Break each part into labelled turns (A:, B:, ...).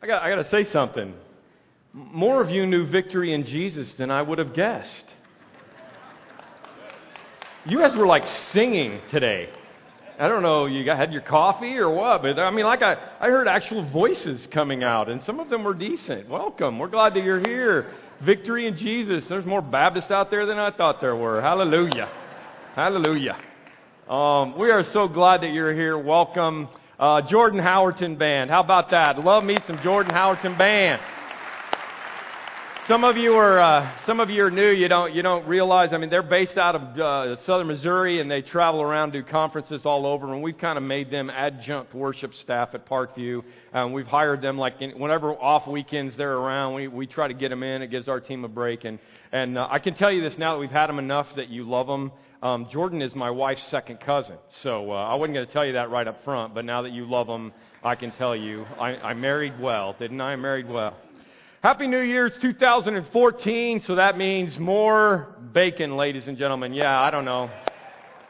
A: I got, I got to say something. More of you knew victory in Jesus than I would have guessed. You guys were like singing today. I don't know, you had your coffee or what, but I mean, like I, I heard actual voices coming out, and some of them were decent. Welcome. We're glad that you're here. Victory in Jesus. There's more Baptists out there than I thought there were. Hallelujah. Hallelujah. Um, we are so glad that you're here. Welcome. Uh, Jordan Howerton Band. How about that? Love me some Jordan Howerton Band. Some of you are uh, some of you are new. You don't you don't realize. I mean, they're based out of uh, Southern Missouri, and they travel around do conferences all over. And we've kind of made them adjunct worship staff at Parkview. Um, we've hired them like in, whenever off weekends they're around. We we try to get them in. It gives our team a break. And and uh, I can tell you this now that we've had them enough that you love them. Um, Jordan is my wife's second cousin, so uh, I wasn't going to tell you that right up front. But now that you love them, I can tell you I, I married well, didn't I? I married well. Happy New Year. It's 2014, so that means more bacon, ladies and gentlemen. Yeah, I don't know.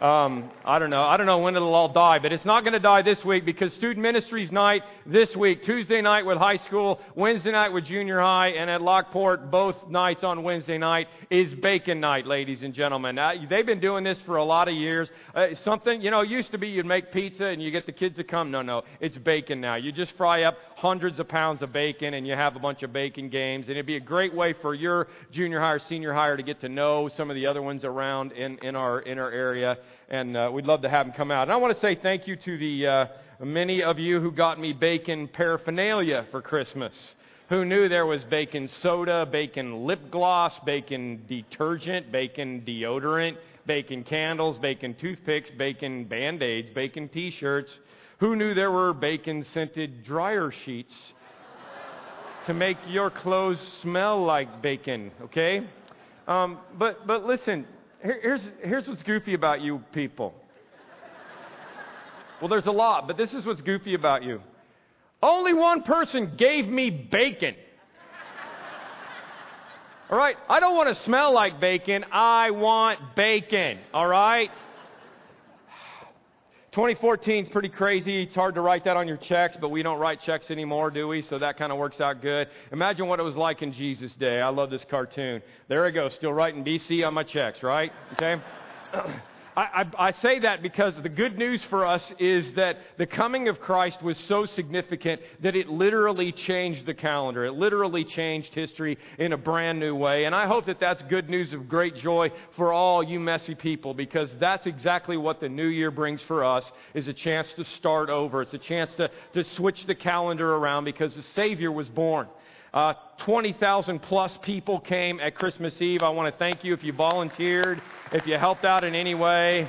A: Um, I don't know. I don't know when it'll all die, but it's not going to die this week because student ministries night this week, Tuesday night with high school, Wednesday night with junior high, and at Lockport, both nights on Wednesday night is bacon night, ladies and gentlemen. Uh, they've been doing this for a lot of years. Uh, something, you know, it used to be you'd make pizza and you get the kids to come. No, no, it's bacon now. You just fry up hundreds of pounds of bacon and you have a bunch of bacon games, and it'd be a great way for your junior high or senior higher to get to know some of the other ones around in, in our in our area and uh, we'd love to have them come out. And I want to say thank you to the uh, many of you who got me bacon paraphernalia for Christmas. Who knew there was bacon soda, bacon lip gloss, bacon detergent, bacon deodorant, bacon candles, bacon toothpicks, bacon band aids, bacon t shirts? Who knew there were bacon scented dryer sheets to make your clothes smell like bacon? Okay? Um, but, but listen, here's, here's what's goofy about you people. Well, there's a lot, but this is what's goofy about you. Only one person gave me bacon. All right? I don't want to smell like bacon. I want bacon. All right? 2014 is pretty crazy. It's hard to write that on your checks, but we don't write checks anymore, do we? So that kind of works out good. Imagine what it was like in Jesus' day. I love this cartoon. There I go, still writing BC on my checks, right? Okay? I, I, I, say that because the good news for us is that the coming of Christ was so significant that it literally changed the calendar. It literally changed history in a brand new way. And I hope that that's good news of great joy for all you messy people because that's exactly what the new year brings for us is a chance to start over. It's a chance to, to switch the calendar around because the Savior was born. Uh, 20,000 plus people came at Christmas Eve. I want to thank you if you volunteered, if you helped out in any way.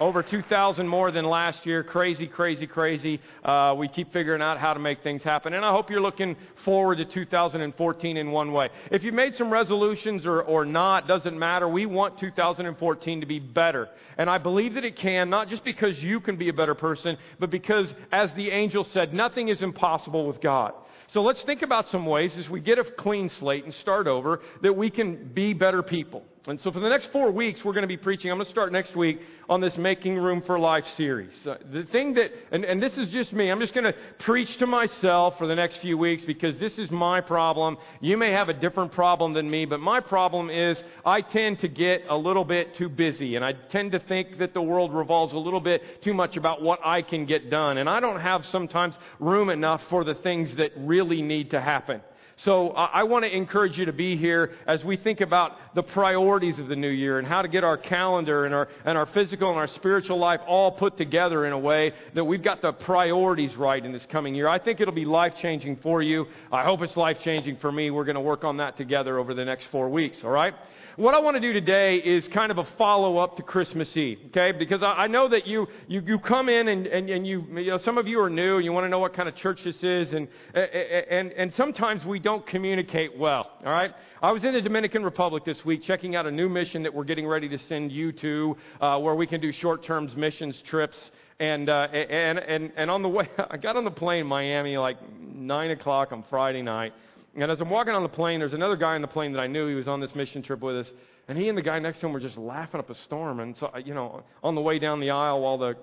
A: Over 2,000 more than last year. Crazy, crazy, crazy. Uh, we keep figuring out how to make things happen. And I hope you're looking forward to 2014 in one way. If you made some resolutions or, or not, doesn't matter. We want 2014 to be better. And I believe that it can, not just because you can be a better person, but because, as the angel said, nothing is impossible with God. So let's think about some ways as we get a clean slate and start over that we can be better people. And so for the next four weeks, we're going to be preaching. I'm going to start next week on this Making Room for Life series. Uh, the thing that, and, and this is just me, I'm just going to preach to myself for the next few weeks because this is my problem. You may have a different problem than me, but my problem is I tend to get a little bit too busy and I tend to think that the world revolves a little bit too much about what I can get done. And I don't have sometimes room enough for the things that really need to happen. So uh, I want to encourage you to be here as we think about the priorities of the new year and how to get our calendar and our, and our physical and our spiritual life all put together in a way that we've got the priorities right in this coming year. I think it'll be life changing for you. I hope it's life changing for me. We're going to work on that together over the next four weeks, all right? what I want to do today is kind of a follow up to Christmas Eve, okay? Because I, I know that you, you, you come in and, and, and you, you know, some of you are new, and you want to know what kind of church this is, and, and, and sometimes we don't communicate well, all right? I was in the Dominican Republic this week checking out a new mission that we're getting ready to send you to, uh, where we can do short term missions trips. And, uh, and, and, and on the way, I got on the plane in Miami like 9 o'clock on Friday night. And as I'm walking on the plane, there's another guy on the plane that I knew. He was on this mission trip with us. And he and the guy next to him were just laughing up a storm. And so, you know, on the way down the aisle while the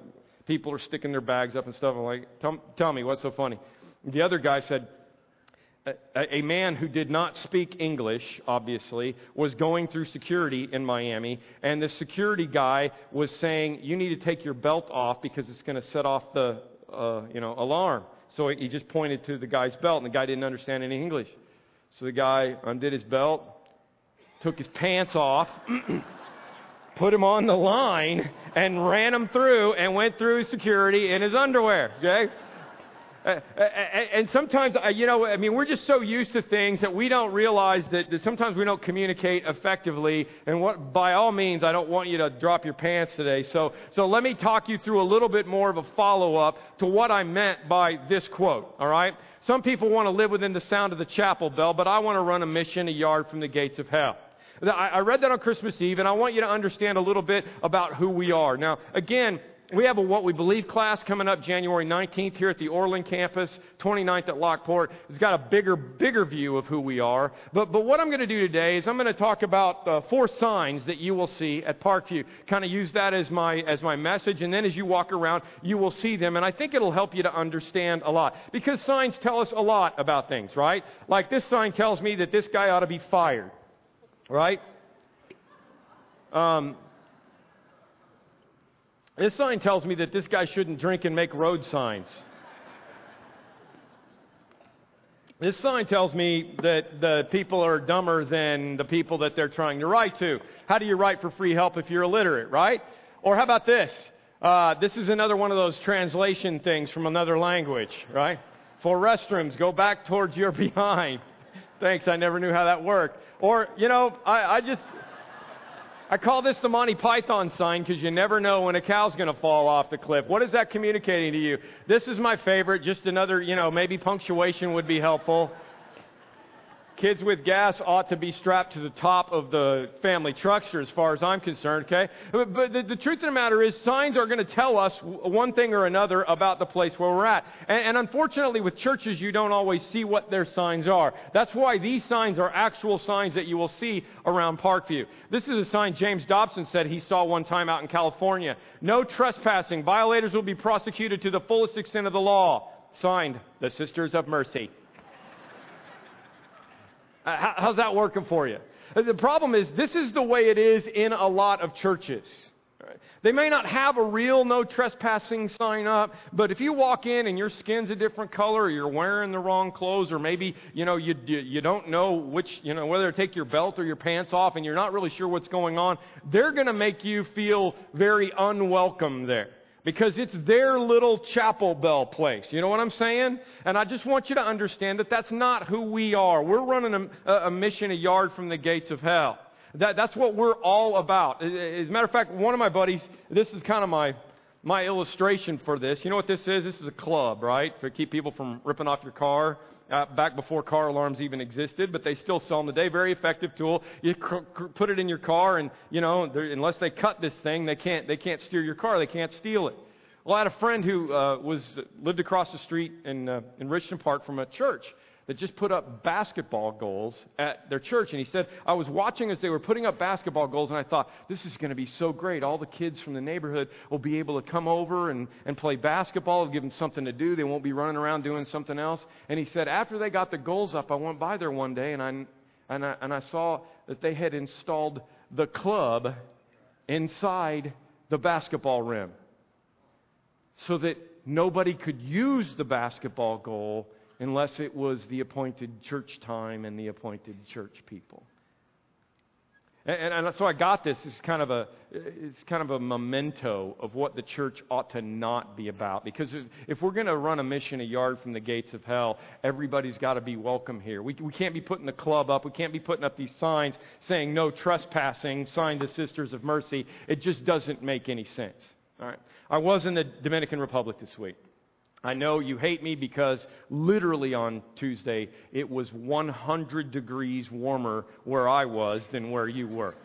A: people are sticking their bags up and stuff, I'm like, tell, tell me, what's so funny? The other guy said, a, a, man who did not speak English, obviously, was going through security in Miami, and the security guy was saying, "You need to take your belt off because it's going to set off the, uh, you know, alarm." So he just pointed to the guy's belt, and the guy didn't understand any English. So the guy undid his belt, took his pants off. put him on the line and ran him through and went through security in his underwear. Okay? Uh, uh, uh, and sometimes, you know, I mean, we're just so used to things that we don't realize that, that, sometimes we don't communicate effectively. And what, by all means, I don't want you to drop your pants today. So, so let me talk you through a little bit more of a follow up to what I meant by this quote. All right? Some people want to live within the sound of the chapel bell, but I want to run a mission a yard from the gates of hell. I read that on Christmas Eve, and I want you to understand a little bit about who we are. Now, again, we have a What We Believe class coming up January 19th here at the Orland campus, 29th at Lockport. It's got a bigger, bigger view of who we are. But, but what I'm going to do today is I'm going to talk about uh, four signs that you will see at Parkview. Kind of use that as my, as my message, and then as you walk around, you will see them. And I think it'll help you to understand a lot. Because signs tell us a lot about things, right? Like this sign tells me that this guy ought to be fired, right? Um, this sign tells me that this guy shouldn't drink and make road signs. This sign tells me that the people are dumber than the people that they're trying to write to. How do you write for free help if you're illiterate, right? Or how about this? Uh, this is another one of those translation things from another language, right? For restrooms, go back towards your behind. Thanks, I never knew how that worked. Or, you know, I, I just, I call this the Monty Python sign because you never know when a cow's going to fall off the cliff. What is that communicating to you? This is my favorite. Just another, you know, maybe punctuation would be helpful. Kids with gas ought to be strapped to the top of the family truckster, as far as I'm concerned, okay? But, but the, the, truth of the matter is, signs are going to tell us one thing or another about the place where we're at. And, and unfortunately, with churches, you don't always see what their signs are. That's why these signs are actual signs that you will see around Parkview. This is a sign James Dobson said he saw one time out in California. No trespassing. Violators will be prosecuted to the fullest extent of the law. Signed, the Sisters of Mercy. Uh, how's that working for you? Uh, the problem is, this is the way it is in a lot of churches. They may not have a real no trespassing sign up, but if you walk in and your skin's a different color, or you're wearing the wrong clothes, or maybe you know you you don't know which you know whether to take your belt or your pants off, and you're not really sure what's going on, they're going to make you feel very unwelcome there because it's their little chapel bell place. You know what I'm saying? And I just want you to understand that that's not who we are. We're running a, a mission a yard from the gates of hell. That, that's what we're all about. As a matter of fact, one of my buddies, this is kind of my, my illustration for this. You know what this is? This is a club, right? To keep people from ripping off your car uh, back before car alarms even existed, but they still sell them today. Very effective tool. You cr- cr- put it in your car, and you know, unless they cut this thing, they can't they can't steer your car. They can't steal it. Well, I had a friend who uh, was lived across the street in uh, in Richmond Park from a church, that just put up basketball goals at their church. And he said, I was watching as they were putting up basketball goals, and I thought, this is going to be so great. All the kids from the neighborhood will be able to come over and, and play basketball, give them something to do. They won't be running around doing something else. And he said, after they got the goals up, I went by there one day, and I, and I, and I saw that they had installed the club inside the basketball rim so that nobody could use the basketball goal unless it was the appointed church time and the appointed church people. And, and, so I got this. It's kind of a it's kind of a memento of what the church ought to not be about. Because if, if we're going to run a mission a yard from the gates of hell, everybody's got to be welcome here. We, we can't be putting the club up. We can't be putting up these signs saying no trespassing, signed to Sisters of Mercy. It just doesn't make any sense. All right. I was in the Dominican Republic this week. I know you hate me because literally on Tuesday it was 100 degrees warmer where I was than where you were.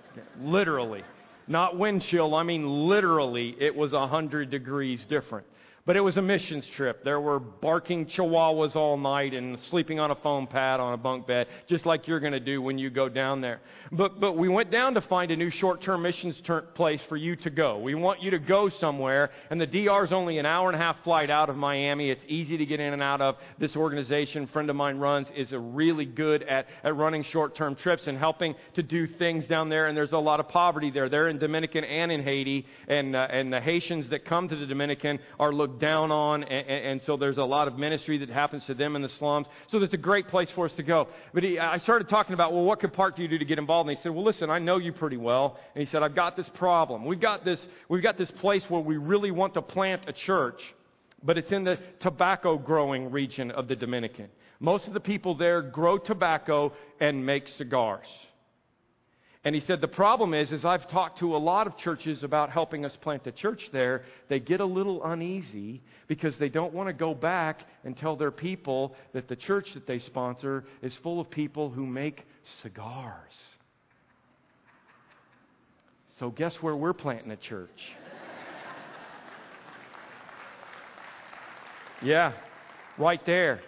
A: Literally. Not wind chill, I mean literally it was 100 degrees different. But it was a missions trip. There were barking chihuahuas all night and sleeping on a foam pad on a bunk bed, just like you're going to do when you go down there. But, but we went down to find a new short-term missions ter- place for you to go. We want you to go somewhere, and the DR is only an hour and a half flight out of Miami. It's easy to get in and out of. This organization, friend of mine runs, is a really good at, at running short-term trips and helping to do things down there. And there's a lot of poverty there. They're in Dominican and in Haiti, and uh, and the Haitians that come to the Dominican are down on, and, and, so there's a lot of ministry that happens to them in the slums. So that's a great place for us to go. But he, I started talking about, well, what could Parkview do to get involved? And he said, well, listen, I know you pretty well. And he said, I've got this problem. We've got this, we've got this place where we really want to plant a church, but it's in the tobacco growing region of the Dominican. Most of the people there grow tobacco and make cigars. And he said, the problem is, is I've talked to a lot of churches about helping us plant a church there. They get a little uneasy because they don't want to go back and tell their people that the church that they sponsor is full of people who make cigars. So guess where we're planting a church? yeah, right there.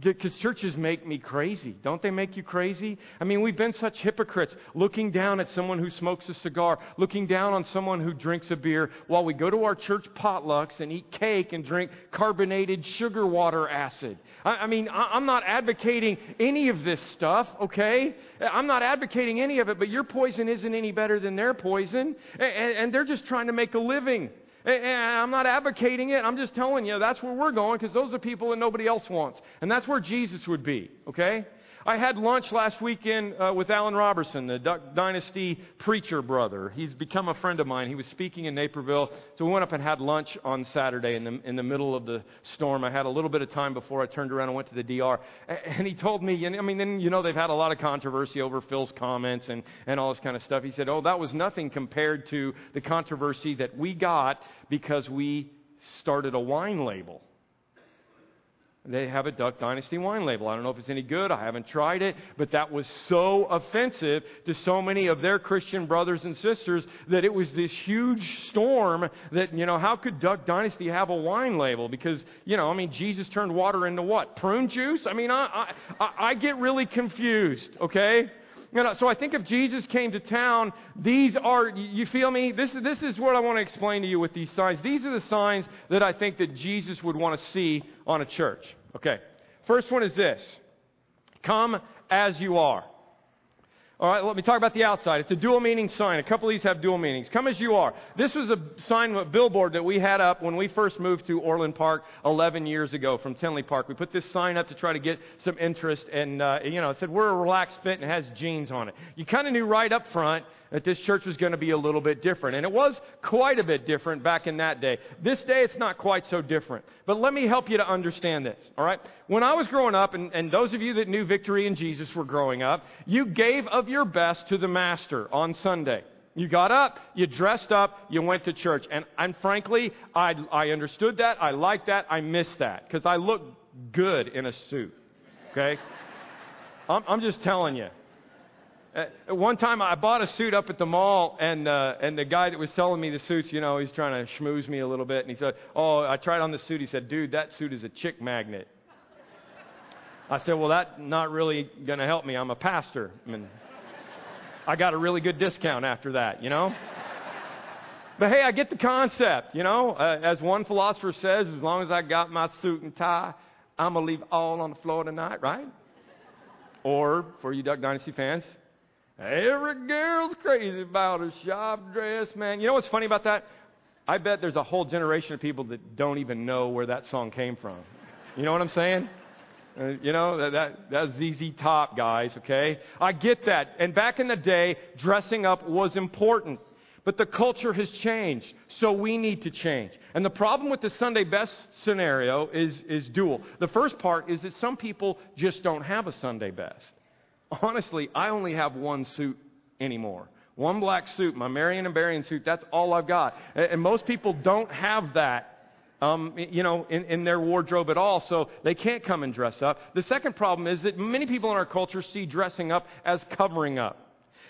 A: Because churches make me crazy. Don't they make you crazy? I mean, we've been such hypocrites looking down at someone who smokes a cigar, looking down on someone who drinks a beer, while we go to our church potlucks and eat cake and drink carbonated sugar water acid. I, I mean, I, I'm not advocating any of this stuff, okay? I'm not advocating any of it, but your poison isn't any better than their poison, and, and they're just trying to make a living. And I'm not advocating it. I'm just telling you that's where we're going because those are people that nobody else wants. And that's where Jesus would be, okay? I had lunch last weekend uh, with Alan Robertson, the Duck Dynasty preacher brother. He's become a friend of mine. He was speaking in Naperville, so we went up and had lunch on Saturday in the, in the middle of the storm. I had a little bit of time before I turned around and went to the DR. And he told me, and I mean, then, you know, they've had a lot of controversy over Phil's comments and, and all this kind of stuff. He said, Oh, that was nothing compared to the controversy that we got because we started a wine label. They have a Duck Dynasty wine label. I don't know if it's any good. I haven't tried it. But that was so offensive to so many of their Christian brothers and sisters that it was this huge storm that, you know, how could Duck Dynasty have a wine label? Because, you know, I mean, Jesus turned water into what? Prune juice? I mean, I, I, I get really confused, okay? You know, so I think if Jesus came to town, these are, you feel me? This, this is what I want to explain to you with these signs. These are the signs that I think that Jesus would want to see on a church. Okay. First one is this Come as you are. All right, let me talk about the outside. It's a dual meaning sign. A couple of these have dual meanings. Come as you are. This was a sign, a billboard that we had up when we first moved to Orland Park 11 years ago from Tinley Park. We put this sign up to try to get some interest, and uh, you know, it said we're a relaxed fit and it has jeans on it. You kind of knew right up front that this church was going to be a little bit different. And it was quite a bit different back in that day. This day, it's not quite so different. But let me help you to understand this, all right? When I was growing up, and, and those of you that knew Victory in Jesus were growing up, you gave of your best to the Master on Sunday. You got up, you dressed up, you went to church. And, and frankly, I, I understood that, I liked that, I missed that, because I look good in a suit, okay? I'm, I'm just telling you. Uh, one time I bought a suit up at the mall, and uh, and the guy that was selling me the suits, you know, he's trying to schmooze me a little bit, and he said, "Oh, I tried on the suit." He said, "Dude, that suit is a chick magnet." I said, "Well, that's not really going to help me. I'm a pastor. I mean, I got a really good discount after that, you know." But hey, I get the concept, you know. Uh, as one philosopher says, as long as I got my suit and tie, I'm gonna leave all on the floor tonight, right? Or for you Duck Dynasty fans, Every girl's crazy about a shop dress, man. You know what's funny about that? I bet there's a whole generation of people that don't even know where that song came from. You know what I'm saying? Uh, you know, that, that, that's ZZ Top, guys, okay? I get that. And back in the day, dressing up was important. But the culture has changed, so we need to change. And the problem with the Sunday best scenario is, is dual. The first part is that some people just don't have a Sunday best honestly, I only have one suit anymore. One black suit, my Marion and Barian suit, that's all I've got. And most people don't have that. Um, you know, in, in their wardrobe at all, so they can't come and dress up. The second problem is that many people in our culture see dressing up as covering up.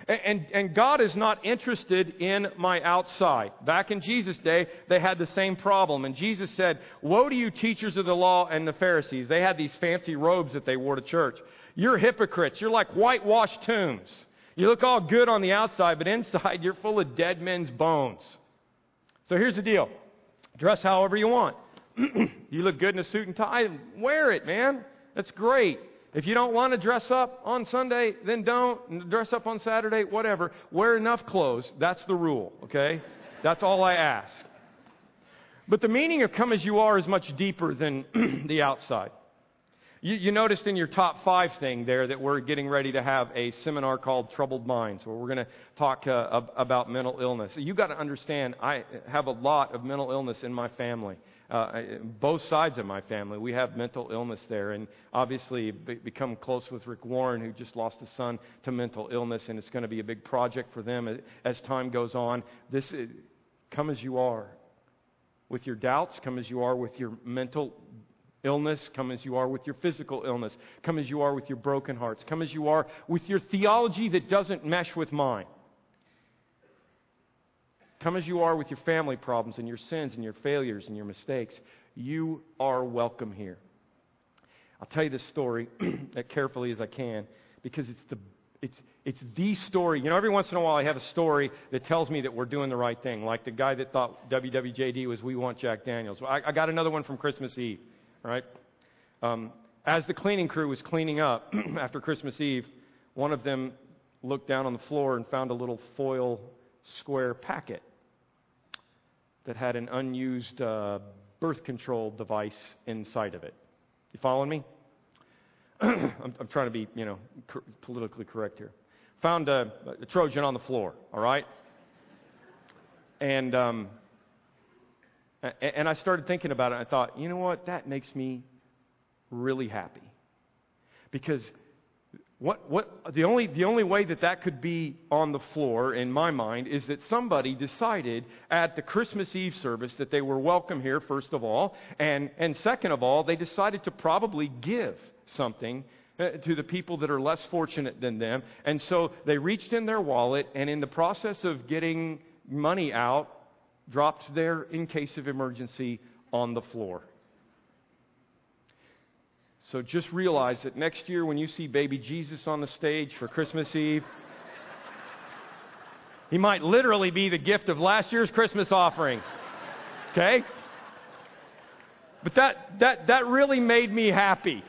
A: And, and, and, God is not interested in my outside. Back in Jesus' day, they had the same problem. And Jesus said, Woe to you, teachers of the law and the Pharisees. They had these fancy robes that they wore to church. You're hypocrites. You're like whitewashed tombs. You look all good on the outside, but inside you're full of dead men's bones. So here's the deal dress however you want. you look good in a suit and tie, wear it, man. That's great. If you don't want to dress up on Sunday, then don't. Dress up on Saturday, whatever. Wear enough clothes. That's the rule, okay? That's all I ask. But the meaning of come as you are is much deeper than the outside. You, you, noticed in your top five thing there that we're getting ready to have a seminar called Troubled Minds, where we're going to talk uh, about mental illness. You've got to understand, I have a lot of mental illness in my family uh, both sides of my family. We have mental illness there, and obviously be- become close with Rick Warren, who just lost a son to mental illness, and it's going to be a big project for them as, time goes on. This, is, come as you are, with your doubts, come as you are with your mental illness, come as you are with your physical illness, come as you are with your broken hearts, come as you are with your theology that doesn't mesh with mine. Come as you are with your family problems and your sins and your failures and your mistakes. You are welcome here. I'll tell you this story as carefully as I can because it's the, it's, it's the story. You know, every once in a while I have a story that tells me that we're doing the right thing, like the guy that thought WWJD was We Want Jack Daniels. I, I got another one from Christmas Eve, right? Um, as the cleaning crew was cleaning up after Christmas Eve, one of them looked down on the floor and found a little foil square packet that had an unused uh, birth control device inside of it. You following me? I'm, I'm, trying to be, you know, politically correct here. Found a, a, Trojan on the floor, all right? And, um, and I started thinking about it. I thought, you know what? That makes me really happy. Because what, what, the, only, the only way that that could be on the floor, in my mind, is that somebody decided at the Christmas Eve service that they were welcome here, first of all, and, and second of all, they decided to probably give something uh, to the people that are less fortunate than them. And so they reached in their wallet, and in the process of getting money out, dropped there in case of emergency on the floor. So just realize that next year when you see baby Jesus on the stage for Christmas Eve, he might literally be the gift of last year's Christmas offering. Okay? But that, that, that really made me happy.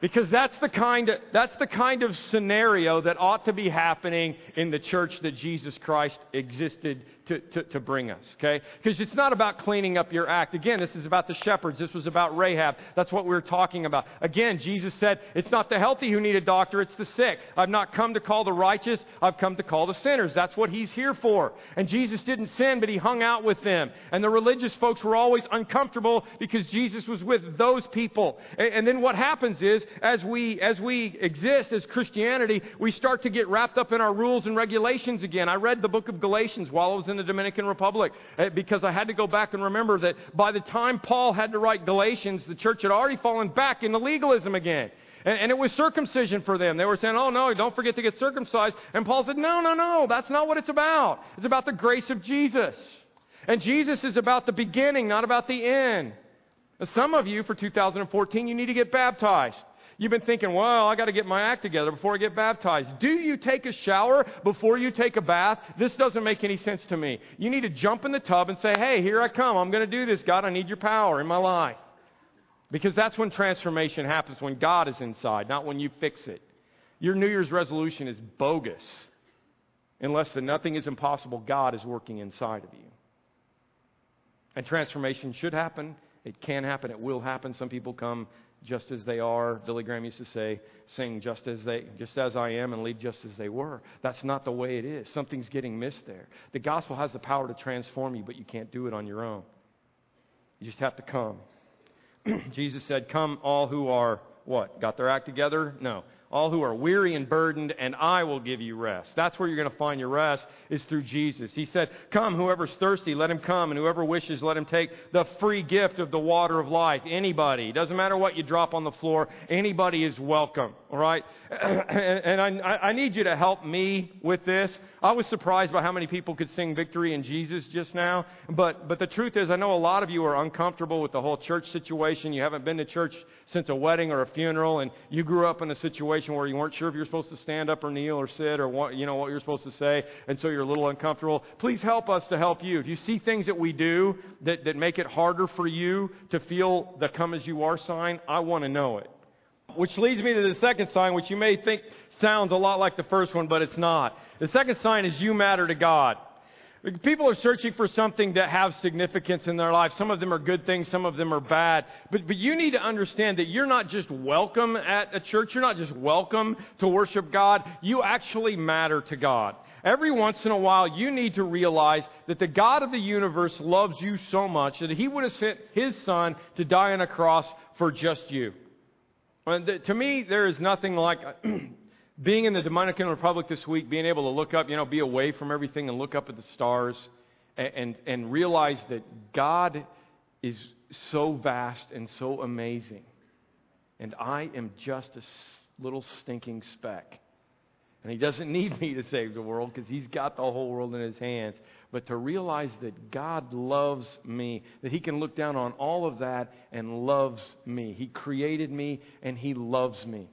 A: Because that's the, kind of, that's the kind of scenario that ought to be happening in the church that Jesus Christ existed to, to, to bring us, okay? Because it's not about cleaning up your act. Again, this is about the shepherds. This was about Rahab. That's what we were talking about. Again, Jesus said, It's not the healthy who need a doctor, it's the sick. I've not come to call the righteous, I've come to call the sinners. That's what he's here for. And Jesus didn't sin, but he hung out with them. And the religious folks were always uncomfortable because Jesus was with those people. And, and then what happens is, as we, as we exist as Christianity, we start to get wrapped up in our rules and regulations again. I read the book of Galatians while I was in the Dominican Republic eh, because I had to go back and remember that by the time Paul had to write Galatians, the church had already fallen back into legalism again. And, it was circumcision for them. They were saying, oh no, don't forget to get circumcised. And Paul said, no, no, no, that's not what it's about. It's about the grace of Jesus. And Jesus is about the beginning, not about the end. Some of you for 2014, you need to get baptized. You've been thinking, well, I got to get my act together before I get baptized. Do you take a shower before you take a bath? This doesn't make any sense to me. You need to jump in the tub and say, hey, here I come. I'm going to do this. God, I need your power in my life. Because that's when transformation happens, when God is inside, not when you fix it. Your New Year's resolution is bogus unless the nothing is impossible, God is working inside of you. And transformation should happen. It can happen. It will happen. Some people come just as they are. Billy Graham used to say, sing just as they just as I am and lead just as they were. That's not the way it is. Something's getting missed there. The gospel has the power to transform you, but you can't do it on your own. You just have to come. Jesus said, Come all who are what? Got their act together? No. All who are weary and burdened, and I will give you rest. That's where you're going to find your rest, is through Jesus. He said, Come, whoever's thirsty, let him come, and whoever wishes, let him take the free gift of the water of life. Anybody. Doesn't matter what you drop on the floor, anybody is welcome. All right? and I, need you to help me with this. I was surprised by how many people could sing Victory in Jesus just now. But, but the truth is, I know a lot of you are uncomfortable with the whole church situation. You haven't been to church since a wedding or a funeral, and you grew up in a situation where you weren't sure if you're supposed to stand up or kneel or sit or what, you know, what you're supposed to say, and so you're a little uncomfortable. Please help us to help you. If you see things that we do that, that make it harder for you to feel the come as you are sign, I want to know it. Which leads me to the second sign, which you may think sounds a lot like the first one, but it's not. The second sign is you matter to God. People are searching for something that have significance in their life. Some of them are good things, some of them are bad. But, but you need to understand that you're not just welcome at a church, you're not just welcome to worship God, you actually matter to God. Every once in a while, you need to realize that the God of the universe loves you so much that He would have sent His Son to die on a cross for just you. And to me, there is nothing like being in the Dominican Republic this week, being able to look up, you know, be away from everything and look up at the stars and, and, and realize that God is so vast and so amazing. And I am just a little stinking speck. And he doesn't need me to save the world because he's got the whole world in his hands. But to realize that God loves me, that he can look down on all of that and loves me. He created me and he loves me.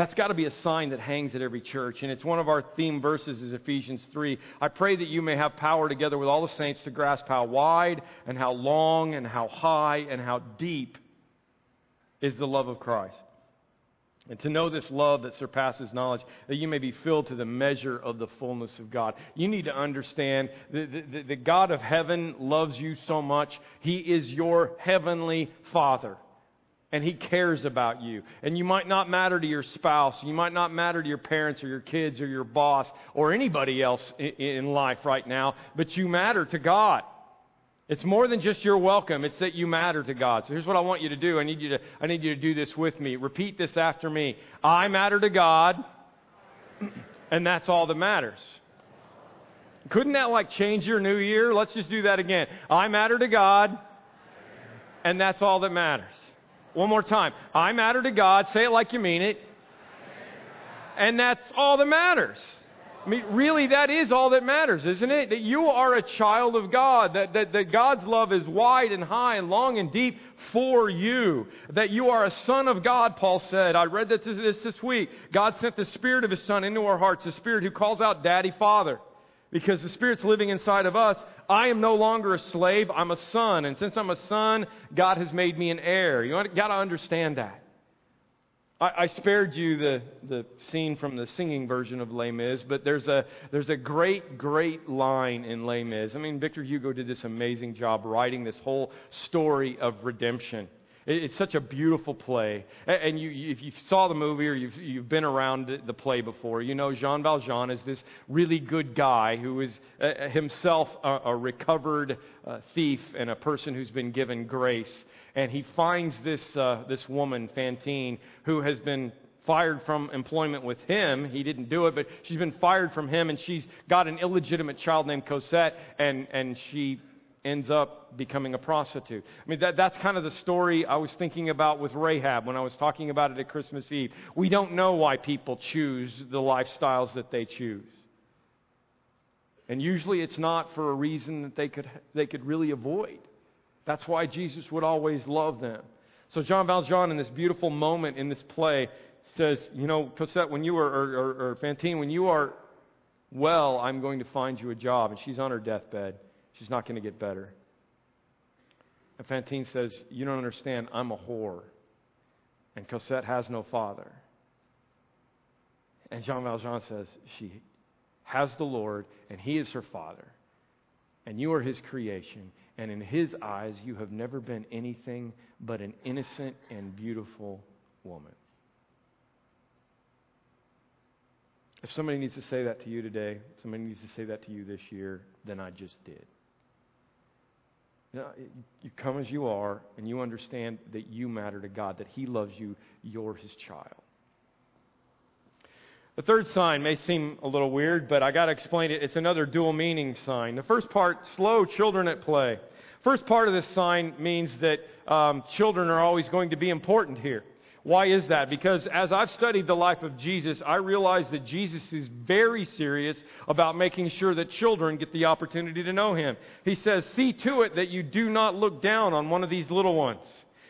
A: That's got to be a sign that hangs at every church. And it's one of our theme verses is Ephesians 3. I pray that you may have power together with all the saints to grasp how wide and how long and how high and how deep is the love of Christ. And to know this love that surpasses knowledge, that you may be filled to the measure of the fullness of God. You need to understand that the, the God of heaven loves you so much. He is your heavenly Father and He cares about you. And you might not matter to your spouse, you might not matter to your parents or your kids or your boss or anybody else in life right now, but you matter to God. It's more than just your welcome, it's that you matter to God. So here's what I want you to do. I need you to, I need you to do this with me. Repeat this after me. I matter to God, and that's all that matters. Couldn't that like change your new year? Let's just do that again. I matter to God, and that's all that matters. One more time. I matter to God. Say it like you mean it. And that's all that matters. I mean, really, that is all that matters, isn't it? That you are a child of God, that, that, that God's love is wide and high and long and deep for you, that you are a son of God, Paul said. I read this, this this week. God sent the Spirit of His Son into our hearts, the Spirit who calls out Daddy, Father. Because the Spirit's living inside of us, I am no longer a slave, I'm a son. And since I'm a son, God has made me an heir. You got to understand that. I, I, spared you the, the scene from the singing version of Les Mis, but there's a, there's a great, great line in Les Mis. I mean, Victor Hugo did this amazing job writing this whole story of redemption. It's such a beautiful play. And you, if you saw the movie or you've, you've been around the play before, you know Jean Valjean is this really good guy who is uh, himself a, a recovered uh, thief and a person who's been given grace. And he finds this, uh, this woman, Fantine, who has been fired from employment with him. He didn't do it, but she's been fired from him, and she's got an illegitimate child named Cosette, and, and she ends up becoming a prostitute. I mean, that, that's kind of the story I was thinking about with Rahab when I was talking about it at Christmas Eve. We don't know why people choose the lifestyles that they choose. And usually it's not for a reason that they could, they could really avoid. That's why Jesus would always love them. So Jean Valjean, in this beautiful moment in this play, says, You know, Cosette, when you are, or, or, or Fantine, when you are well, I'm going to find you a job. And she's on her deathbed. She's not going to get better. And Fantine says, You don't understand. I'm a whore. And Cosette has no father. And Jean Valjean says, She has the Lord, and He is her father. And you are His creation. And in His eyes, you have never been anything but an innocent and beautiful woman. If somebody needs to say that to you today, somebody needs to say that to you this year, then I just did. You, you come as you are, and you understand that you matter to God, that He loves you, you're His child. The third sign may seem a little weird, but I got to explain it. It's another dual meaning sign. The first part, slow children at play. First part of this sign means that um, children are always going to be important here. Why is that? Because as I've studied the life of Jesus, I realize that Jesus is very serious about making sure that children get the opportunity to know him. He says, See to it that you do not look down on one of these little ones.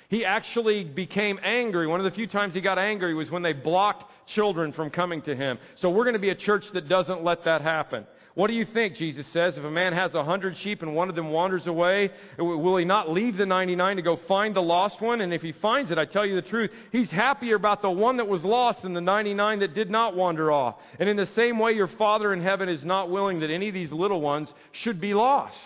A: He actually became angry. One of the few times he got angry was when they blocked children from coming to him. So we're going to be a church that doesn't let that happen. What do you think, Jesus says? If a man has a hundred sheep and one of them wanders away, will he not leave the 99 to go find the lost one? And if he finds it, I tell you the truth, he's happier about the one that was lost than the 99 that did not wander off. And in the same way, your Father in heaven is not willing that any of these little ones should be lost.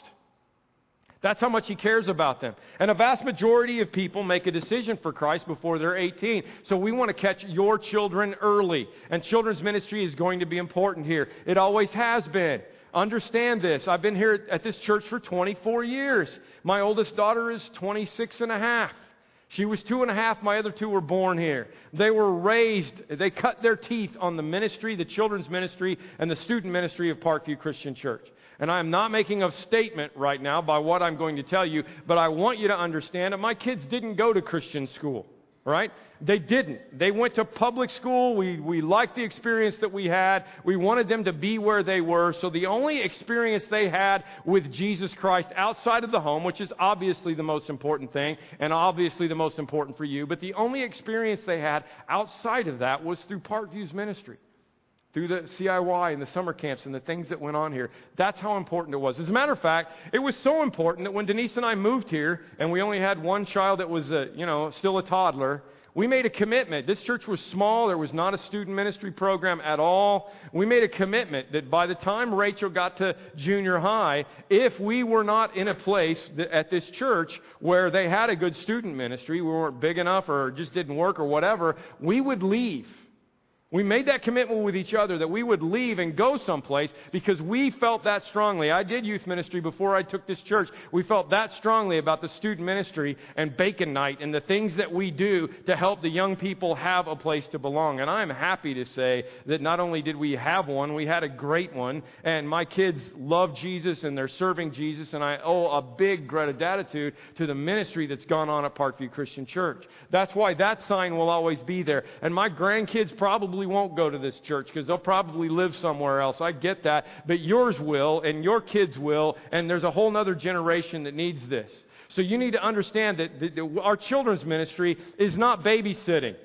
A: That's how much he cares about them. And a vast majority of people make a decision for Christ before they're 18. So we want to catch your children early. And children's ministry is going to be important here. It always has been. Understand this. I've been here at this church for 24 years. My oldest daughter is 26 and a half. She was two and a half. My other two were born here. They were raised, they cut their teeth on the ministry, the children's ministry, and the student ministry of Parkview Christian Church. And I am not making a statement right now by what I'm going to tell you, but I want you to understand that my kids didn't go to Christian school, right? They didn't. They went to public school. We, we liked the experience that we had. We wanted them to be where they were. So the only experience they had with Jesus Christ outside of the home, which is obviously the most important thing and obviously the most important for you, but the only experience they had outside of that was through Parkview's ministry through the CIY and the summer camps and the things that went on here. That's how important it was. As a matter of fact, it was so important that when Denise and I moved here and we only had one child that was, a, you know, still a toddler, we made a commitment. This church was small. There was not a student ministry program at all. We made a commitment that by the time Rachel got to junior high, if we were not in a place at this church where they had a good student ministry, we weren't big enough or just didn't work or whatever, we would leave. We made that commitment with each other that we would leave and go someplace because we felt that strongly. I did youth ministry before I took this church. We felt that strongly about the student ministry and bacon night and the things that we do to help the young people have a place to belong. And I'm happy to say that not only did we have one, we had a great one. And my kids love Jesus and they're serving Jesus. And I owe a big gratitude to the ministry that's gone on at Parkview Christian Church. That's why that sign will always be there. And my grandkids probably probably won't go to this church because they'll probably live somewhere else. I get that. But yours will, and your kids will, and there's a whole other generation that needs this. So you need to understand that, that our children's ministry is not babysitting.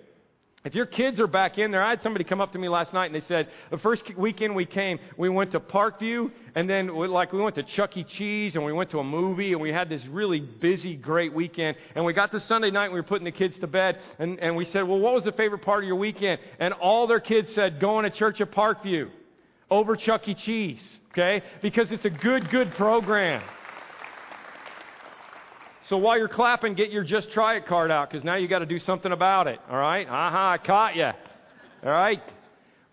A: If your kids are back in there, I had somebody come up to me last night and they said, the first weekend we came, we went to Parkview and then we, like we went to Chuck E. Cheese and we went to a movie and we had this really busy, great weekend. And we got to Sunday night and we were putting the kids to bed and, and we said, well, what was the favorite part of your weekend? And all their kids said, going to church at Parkview over Chuck E. Cheese, okay? Because it's a good, good program. So while you're clapping, get your Just Try It card out because now you got to do something about it. All right? Aha, I caught you. All right?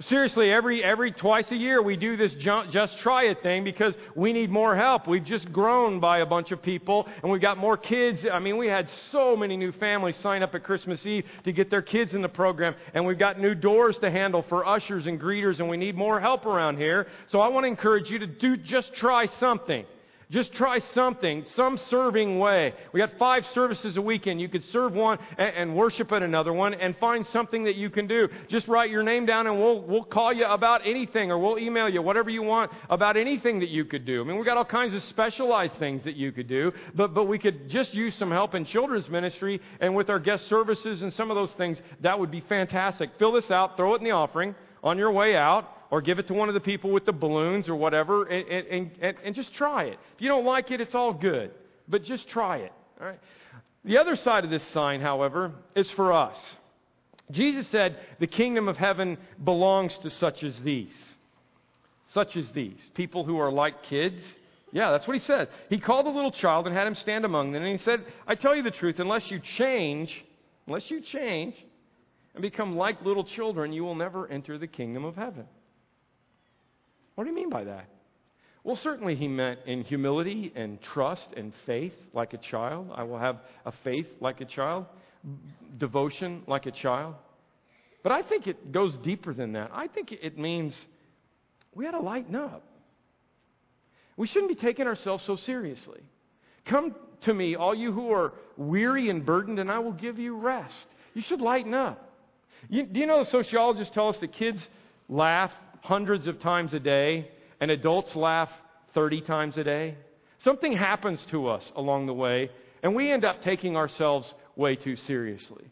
A: Seriously, every, every twice a year we do this just try it thing because we need more help. We've just grown by a bunch of people and we've got more kids. I mean, we had so many new families sign up at Christmas Eve to get their kids in the program and we've got new doors to handle for ushers and greeters and we need more help around here. So I want to encourage you to do just try something. Just try something, some serving way. We got five services a weekend. You could serve one and, and, worship at another one and find something that you can do. Just write your name down and we'll, we'll call you about anything or we'll email you whatever you want about anything that you could do. I mean, we've got all kinds of specialized things that you could do, but, but we could just use some help in children's ministry and with our guest services and some of those things. That would be fantastic. Fill this out, throw it in the offering on your way out or give it to one of the people with the balloons or whatever and, and, and, and just try it. If you don't like it, it's all good. But just try it. All right? The other side of this sign, however, is for us. Jesus said, The kingdom of heaven belongs to such as these. Such as these. People who are like kids. Yeah, that's what he said. He called a little child and had him stand among them. And he said, I tell you the truth, unless you change, unless you change and become like little children, you will never enter the kingdom of heaven. What do you mean by that? Well, certainly he meant in humility and trust and faith like a child. I will have a faith like a child, devotion like a child. But I think it goes deeper than that. I think it means we ought to lighten up. We shouldn't be taking ourselves so seriously. Come to me, all you who are weary and burdened, and I will give you rest. You should lighten up. You, do you know the sociologists tell us that kids laugh hundreds of times a day and adults laugh 30 times a day? Something happens to us along the way, and we end up taking ourselves way too seriously.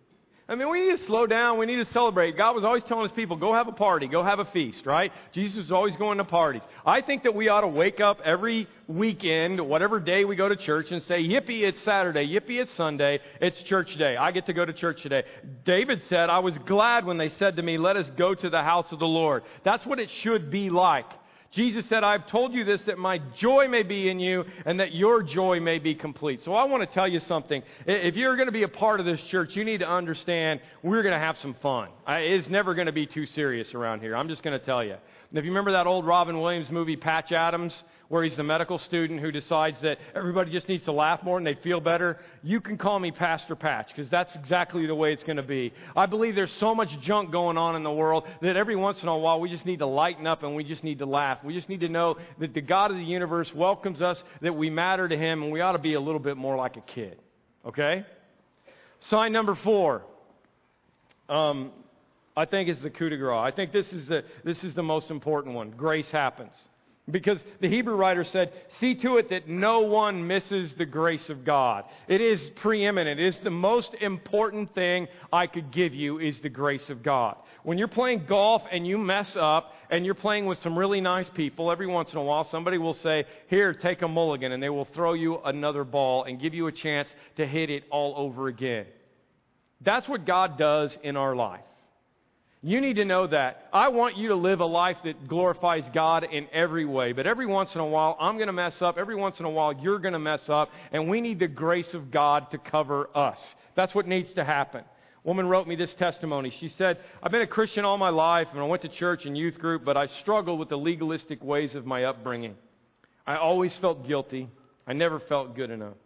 A: I mean, we need to slow down. We need to celebrate. God was always telling his people, go have a party, go have a feast, right? Jesus was always going to parties. I think that we ought to wake up every weekend, whatever day we go to church, and say, Yippee, it's Saturday. Yippee, it's Sunday. It's church day. I get to go to church today. David said, I was glad when they said to me, let us go to the house of the Lord. That's what it should be like. Jesus said, I've told you this that my joy may be in you and that your joy may be complete. So I want to tell you something. If you're going to be a part of this church, you need to understand we're going to have some fun. It's never going to be too serious around here. I'm just going to tell you. If you remember that old Robin Williams movie, Patch Adams, where he's the medical student who decides that everybody just needs to laugh more and they feel better, you can call me Pastor Patch because that's exactly the way it's going to be. I believe there's so much junk going on in the world that every once in a while we just need to lighten up and we just need to laugh. We just need to know that the God of the universe welcomes us, that we matter to him, and we ought to be a little bit more like a kid. Okay? Sign number four. Um, I think is the coup de grace. I think this is the, this is the most important one. Grace happens. Because the Hebrew writer said, See to it that no one misses the grace of God. It is preeminent. It is the most important thing I could give you is the grace of God. When you're playing golf and you mess up and you're playing with some really nice people, every once in a while somebody will say, Here, take a mulligan, and they will throw you another ball and give you a chance to hit it all over again. That's what God does in our life. You need to know that. I want you to live a life that glorifies God in every way. But every once in a while, I'm going to mess up. Every once in a while, you're going to mess up. And we need the grace of God to cover us. That's what needs to happen. A woman wrote me this testimony. She said, I've been a Christian all my life, and I went to church and youth group, but I struggled with the legalistic ways of my upbringing. I always felt guilty. I never felt good enough.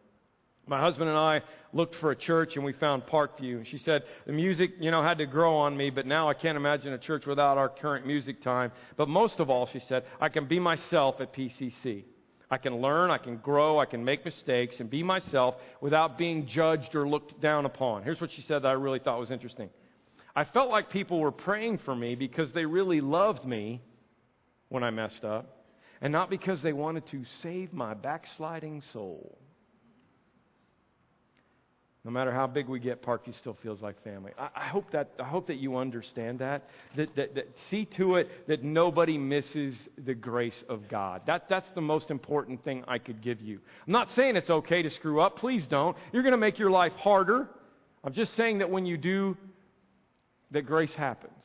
A: My husband and I looked for a church and we found Parkview. She said, the music, you know, had to grow on me, but now I can't imagine a church without our current music time. But most of all, she said, I can be myself at PCC. I can learn, I can grow, I can make mistakes and be myself without being judged or looked down upon. Here's what she said that I really thought was interesting. I felt like people were praying for me because they really loved me when I messed up, and not because they wanted to save my backsliding soul. No matter how big we get, Parkview still feels like family. I, I, hope that, I hope that you understand that. That, that, that. See to it that nobody misses the grace of God. That, that's the most important thing I could give you. I'm not saying it's okay to screw up. Please don't. You're going to make your life harder. I'm just saying that when you do, that grace happens.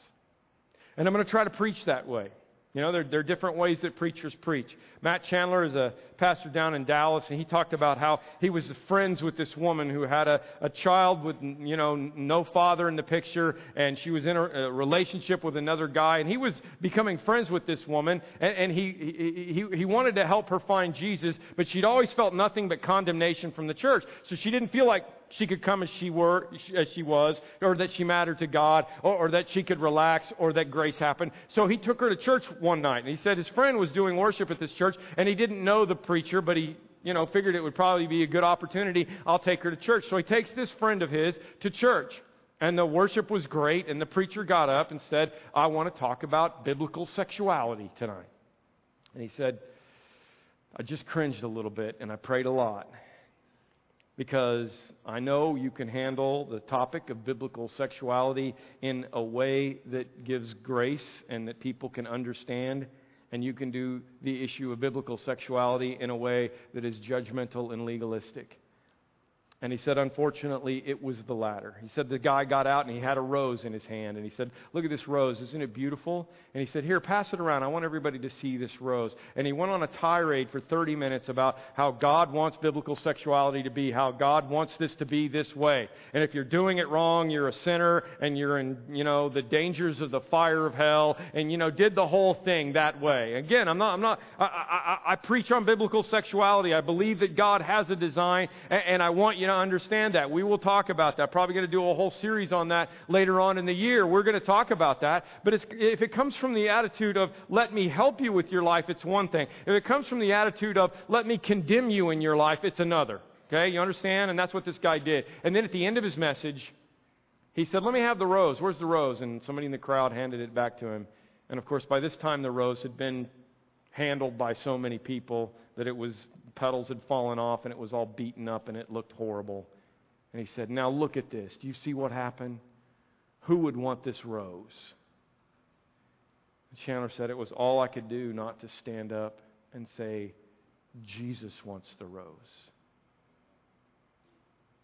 A: And I'm going to try to preach that way. You know, there, there, are different ways that preachers preach. Matt Chandler is a pastor down in Dallas, and he talked about how he was friends with this woman who had a, a child with, you know, no father in the picture, and she was in a, a relationship with another guy, and he was becoming friends with this woman, and, and he, he, he, he wanted to help her find Jesus, but she'd always felt nothing but condemnation from the church. So she didn't feel like she could come as she were, as she was, or that she mattered to God, or, or, that she could relax, or that grace happened. So he took her to church one night, and he said his friend was doing worship at this church, and he didn't know the preacher, but he, you know, figured it would probably be a good opportunity. I'll take her to church. So he takes this friend of his to church. And the worship was great, and the preacher got up and said, I want to talk about biblical sexuality tonight. And he said, I just cringed a little bit, and I prayed a lot because I know you can handle the topic of biblical sexuality in a way that gives grace and that people can understand. And you can do the issue of biblical sexuality in a way that is judgmental and legalistic. And he said, unfortunately, it was the latter. He said the guy got out and he had a rose in his hand. And he said, Look at this rose. Isn't it beautiful? And he said, Here, pass it around. I want everybody to see this rose. And he went on a tirade for 30 minutes about how God wants biblical sexuality to be, how God wants this to be this way. And if you're doing it wrong, you're a sinner and you're in, you know, the dangers of the fire of hell. And, you know, did the whole thing that way. Again, I'm not, I'm not, I, I, I preach on biblical sexuality. I believe that God has a design and, and I want you understand that. We will talk about that. Probably going to do a whole series on that later on in the year. We're going to talk about that. But if it comes from the attitude of, let me help you with your life, it's one thing. If it comes from the attitude of, let me condemn you in your life, it's another. Okay, you understand? And that's what this guy did. And then at the end of his message, he said, Let me have the rose. Where's the rose? And somebody in the crowd handed it back to him. And of course, by this time, the rose had been handled by so many people that it was, petals had fallen off and it was all beaten up and it looked horrible. And he said, Now look at this. Do you see what happened? Who would want this rose? And Chandler said, It was all I could do not to stand up and say, Jesus wants the rose.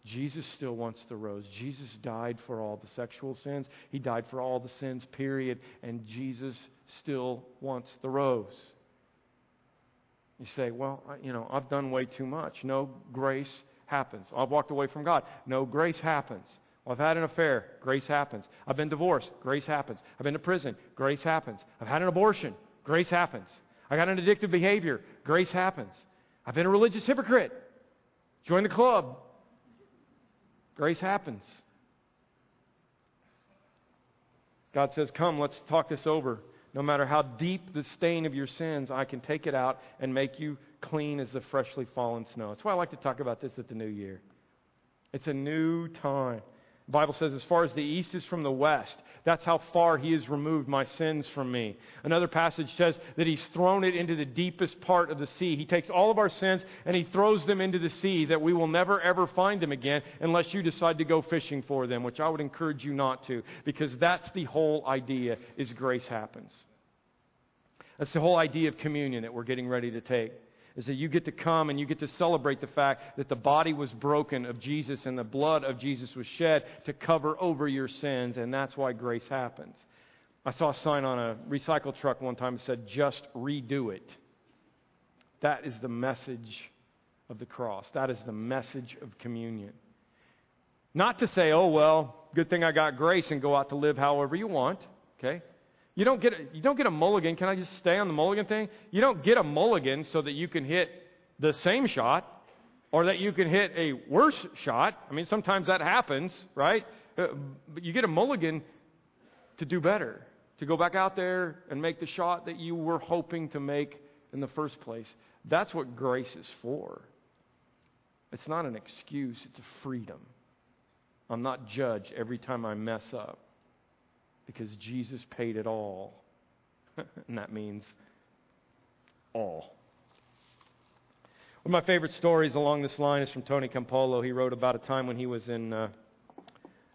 A: Jesus still wants the rose. Jesus died for all the sexual sins. He died for all the sins, period. And Jesus still wants the rose. You say, well, you know, I've done way too much. No, grace happens. I've walked away from God. No, grace happens. Well, I've had an affair. Grace happens. I've been divorced. Grace happens. I've been to prison. Grace happens. I've had an abortion. Grace happens. I got an addictive behavior. Grace happens. I've been a religious hypocrite. Join the club. Grace happens. God says, Come, let's talk this over. No matter how deep the stain of your sins, I can take it out and make you clean as the freshly fallen snow. That's why I like to talk about this at the new year. It's a new time. Bible says, as far as the east is from the west, that's how far he has removed my sins from me. Another passage says that he's thrown it into the deepest part of the sea. He takes all of our sins and he throws them into the sea that we will never ever find them again unless you decide to go fishing for them, which I would encourage you not to, because that's the whole idea is grace happens. That's the whole idea of communion that we're getting ready to take is that you get to come and you get to celebrate the fact that the body was broken of Jesus and the blood of Jesus was shed to cover over your sins, and that's why grace happens. I saw a sign on a recycle truck one time that said, just redo it. That is the message of the cross. That is the message of communion. Not to say, oh, well, good thing I got grace and go out to live however you want, okay? You don't get a, you don't get a mulligan. Can I just stay on the mulligan thing? You don't get a mulligan so that you can hit the same shot or that you can hit a worse shot. I mean, sometimes that happens, right? Uh, but you get a mulligan to do better, to go back out there and make the shot that you were hoping to make in the first place. That's what grace is for. It's not an excuse, it's a freedom. I'm not judged every time I mess up because Jesus paid it all. and that means all. One of my favorite stories along this line is from Tony Campolo. He wrote about a time when he was in uh,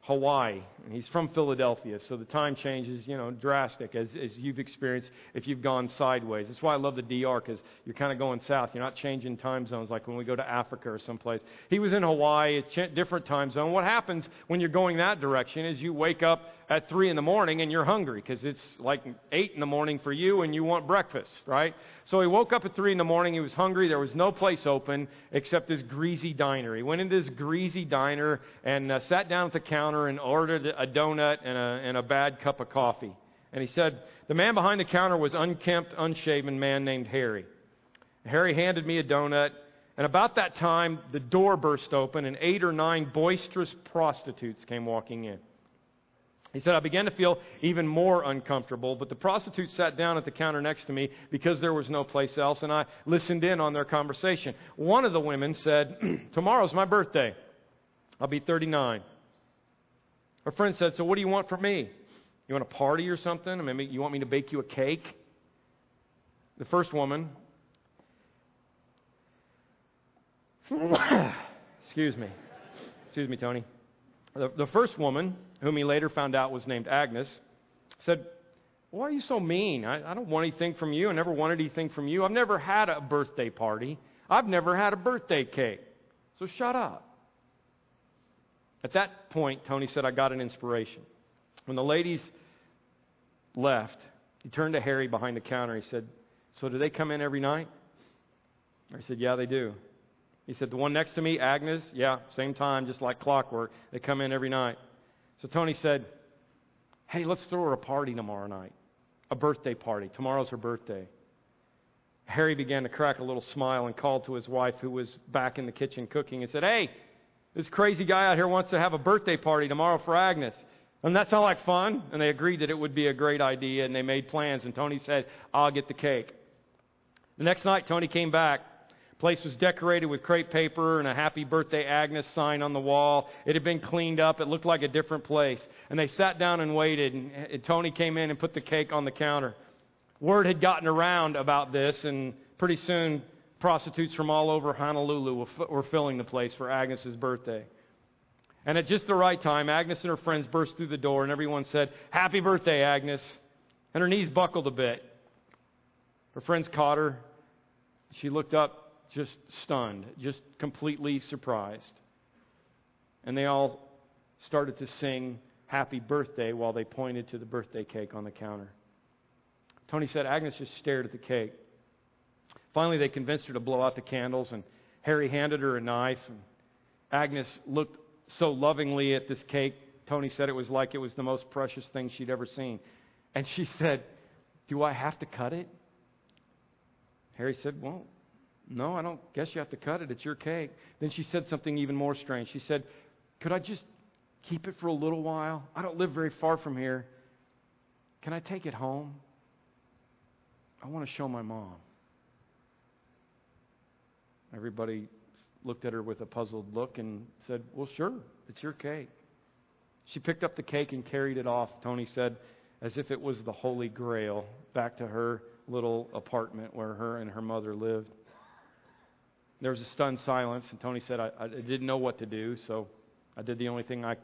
A: Hawaii. And he's from Philadelphia, so the time change is, you know, drastic as, as you've experienced if you've gone sideways. That's why I love the DR, because you're kind of going south. You're not changing time zones like when we go to Africa or someplace. He was in Hawaii, a different time zone. What happens when you're going that direction is you wake up at 3 in the morning and you're hungry because it's like 8 in the morning for you and you want breakfast, right? So he woke up at 3 in the morning. He was hungry. There was no place open except this greasy diner. He went into this greasy diner and uh, sat down at the counter and ordered a donut and a, and a bad cup of coffee. And he said, The man behind the counter was unkempt, unshaven man named Harry. Harry handed me a donut. And about that time, the door burst open, and eight or nine boisterous prostitutes came walking in. He said, I began to feel even more uncomfortable, but the prostitutes sat down at the counter next to me because there was no place else, and I listened in on their conversation. One of the women said, Tomorrow's my birthday. I'll be 39. Her friend said, So what do you want from me? You want a party or something? I mean, you want me to bake you a cake? The first woman, excuse me. Excuse me, Tony. The, the first woman whom he later found out was named Agnes, said, Why are you so mean? I, I don't want anything from you. I never wanted anything from you. I've never had a birthday party. I've never had a birthday cake. So shut up. At that point, Tony said, I got an inspiration. When the ladies left, he turned to Harry behind the counter. He said, So do they come in every night? I said, Yeah, they do. He said, The one next to me, Agnes, yeah, same time, just like clockwork. They come in every night. So Tony said, Hey, let's throw her a party tomorrow night, a birthday party. Tomorrow's her birthday. Harry began to crack a little smile and called to his wife, who was back in the kitchen cooking, and said, Hey, This crazy guy out here wants to have a birthday party tomorrow for Agnes. And that sound like fun? And they agreed that it would be a great idea, and they made plans. And Tony said, I'll get the cake. The next night, Tony came back. Place was decorated with crepe paper and a happy birthday Agnes sign on the wall. It had been cleaned up. It looked like a different place. And they sat down and waited. And Tony came in and put the cake on the counter. Word had gotten around about this, and pretty soon prostitutes from all over Honolulu were filling the place for Agnes's birthday. And at just the right time, Agnes and her friends burst through the door, and everyone said, Happy birthday, Agnes. And her knees buckled a bit. Her friends caught her. She looked up, just stunned, just completely surprised. And they all started to sing Happy Birthday while they pointed to the birthday cake on the counter. Tony said Agnes just stared at the cake. Finally, they convinced her to blow out the candles, and Harry handed her a knife. And Agnes looked so lovingly at this cake. Tony said it was like it was the most precious thing she'd ever seen. And she said, Do I have to cut it? Harry said, Well, no, I don't guess you have to cut it. It's your cake. Then she said something even more strange. She said, Could I just keep it for a little while? I don't live very far from here. Can I take it home? I want to show my mom. Everybody looked at her with a puzzled look and said, Well, sure, it's your cake. She picked up the cake and carried it off, Tony said, as if it was the Holy Grail, back to her little apartment where her and her mother lived. There was a stunned silence, and Tony said, I, I didn't know what to do, so I did the only thing I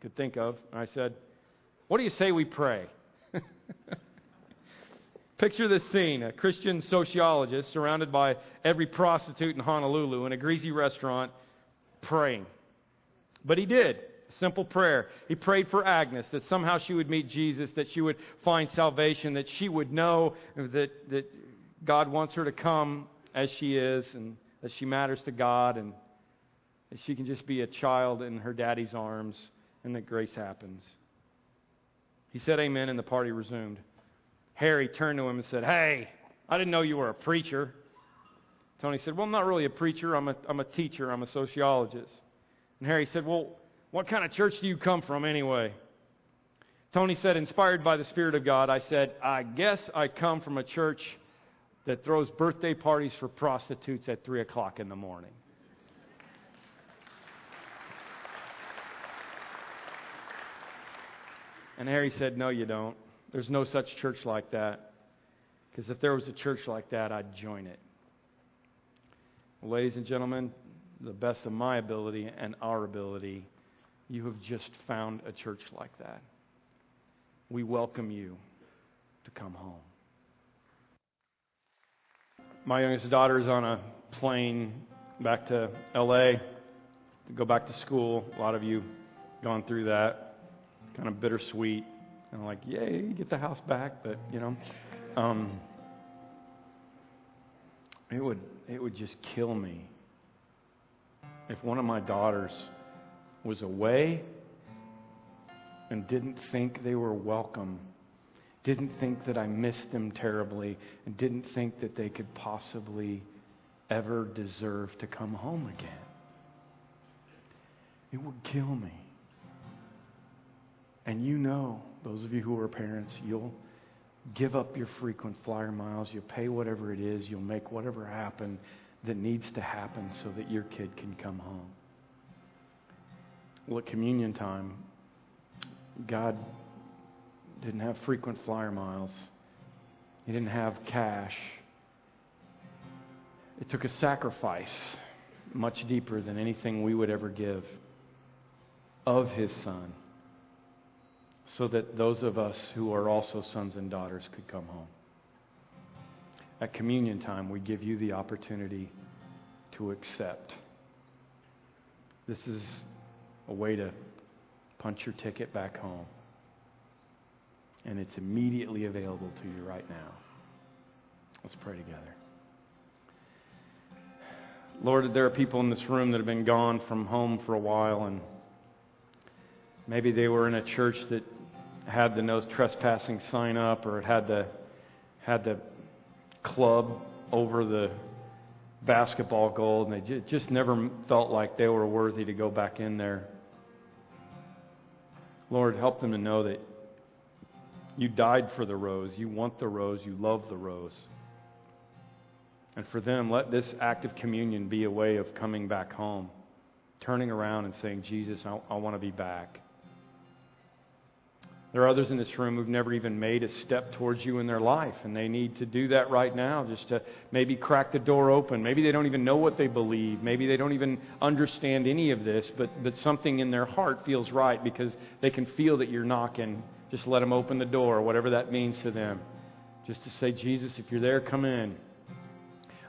A: could think of. And I said, What do you say we pray? Picture this scene a Christian sociologist surrounded by every prostitute in Honolulu in a greasy restaurant praying. But he did. Simple prayer. He prayed for Agnes that somehow she would meet Jesus, that she would find salvation, that she would know that, that God wants her to come as she is and that she matters to God and that she can just be a child in her daddy's arms and that grace happens. He said amen and the party resumed. Harry turned to him and said, Hey, I didn't know you were a preacher. Tony said, Well, I'm not really a preacher. I'm a, I'm a teacher. I'm a sociologist. And Harry said, Well, what kind of church do you come from anyway? Tony said, inspired by the Spirit of God, I said, I guess I come from a church that throws birthday parties for prostitutes at 3 o'clock in the morning. And Harry said, No, you don't. There's no such church like that. Because if there was a church like that, I'd join it. Ladies and gentlemen, the best of my ability and our ability, you have just found a church like that. We welcome you to come home. My youngest daughter is on a plane back to LA to go back to school. A lot of you gone through that. Kind of bittersweet. And I'm like, yay, get the house back. But, you know, um, it would it would just kill me if one of my daughters was away and didn't think they were welcome, didn't think that I missed them terribly, and didn't think that they could possibly ever deserve to come home again. It would kill me. And you know, those of you who are parents, you'll give up your frequent flyer miles, you'll pay whatever it is, you'll make whatever happen that needs to happen so that your kid can come home. Well, at communion time, God didn't have frequent flyer miles. He didn't have cash. It took a sacrifice much deeper than anything we would ever give of His Son so that those of us who are also sons and daughters could come home. At communion time, we give you the opportunity to accept. This is a way to punch your ticket back home. And it's immediately available to you right now. Let's pray together. Lord, there are people in this room that have been gone from home for a while, and maybe they were in a church that had the no trespassing sign up or it had the had the club over the basketball goal, and they just never felt like they were worthy to go back in there. Lord, help them to know that you died for the rose. You want the rose. You love the rose. And for them, let this act of communion be a way of coming back home, turning around and saying, Jesus, I, I want to be back. There are others in this room who've never even made a step towards you in their life, and they need to do that right now just to maybe crack the door open. Maybe they don't even know what they believe. Maybe they don't even understand any of this, but, but something in their heart feels right because they can feel that you're knocking. Just let them open the door, whatever that means to them. Just to say, Jesus, if you're there, come in.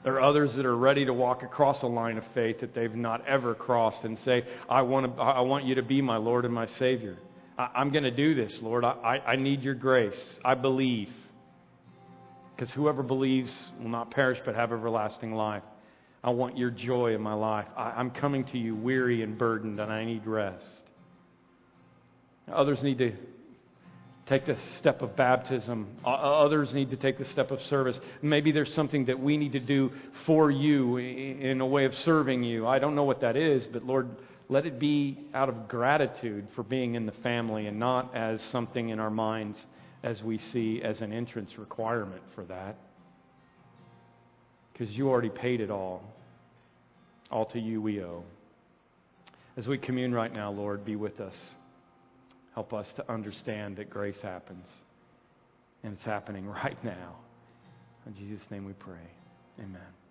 A: There are others that are ready to walk across a line of faith that they've not ever crossed and say, I want, to, I want you to be my Lord and my Savior. I, am going to do this, Lord. I, I need your grace. I believe. Because whoever believes will not perish but have everlasting life. I want your joy in my life. I, I'm coming to you weary and burdened, and I need rest. Others need to take the step of baptism. Others need to take the step of service. Maybe there's something that we need to do for you in a way of serving you. I don't know what that is, but Lord, let it be out of gratitude for being in the family and not as something in our minds as we see as an entrance requirement for that. Because you already paid it all. All to you we owe. As we commune right now, Lord, be with us. Help us to understand that grace happens. And it's happening right now. In Jesus' name we pray. Amen.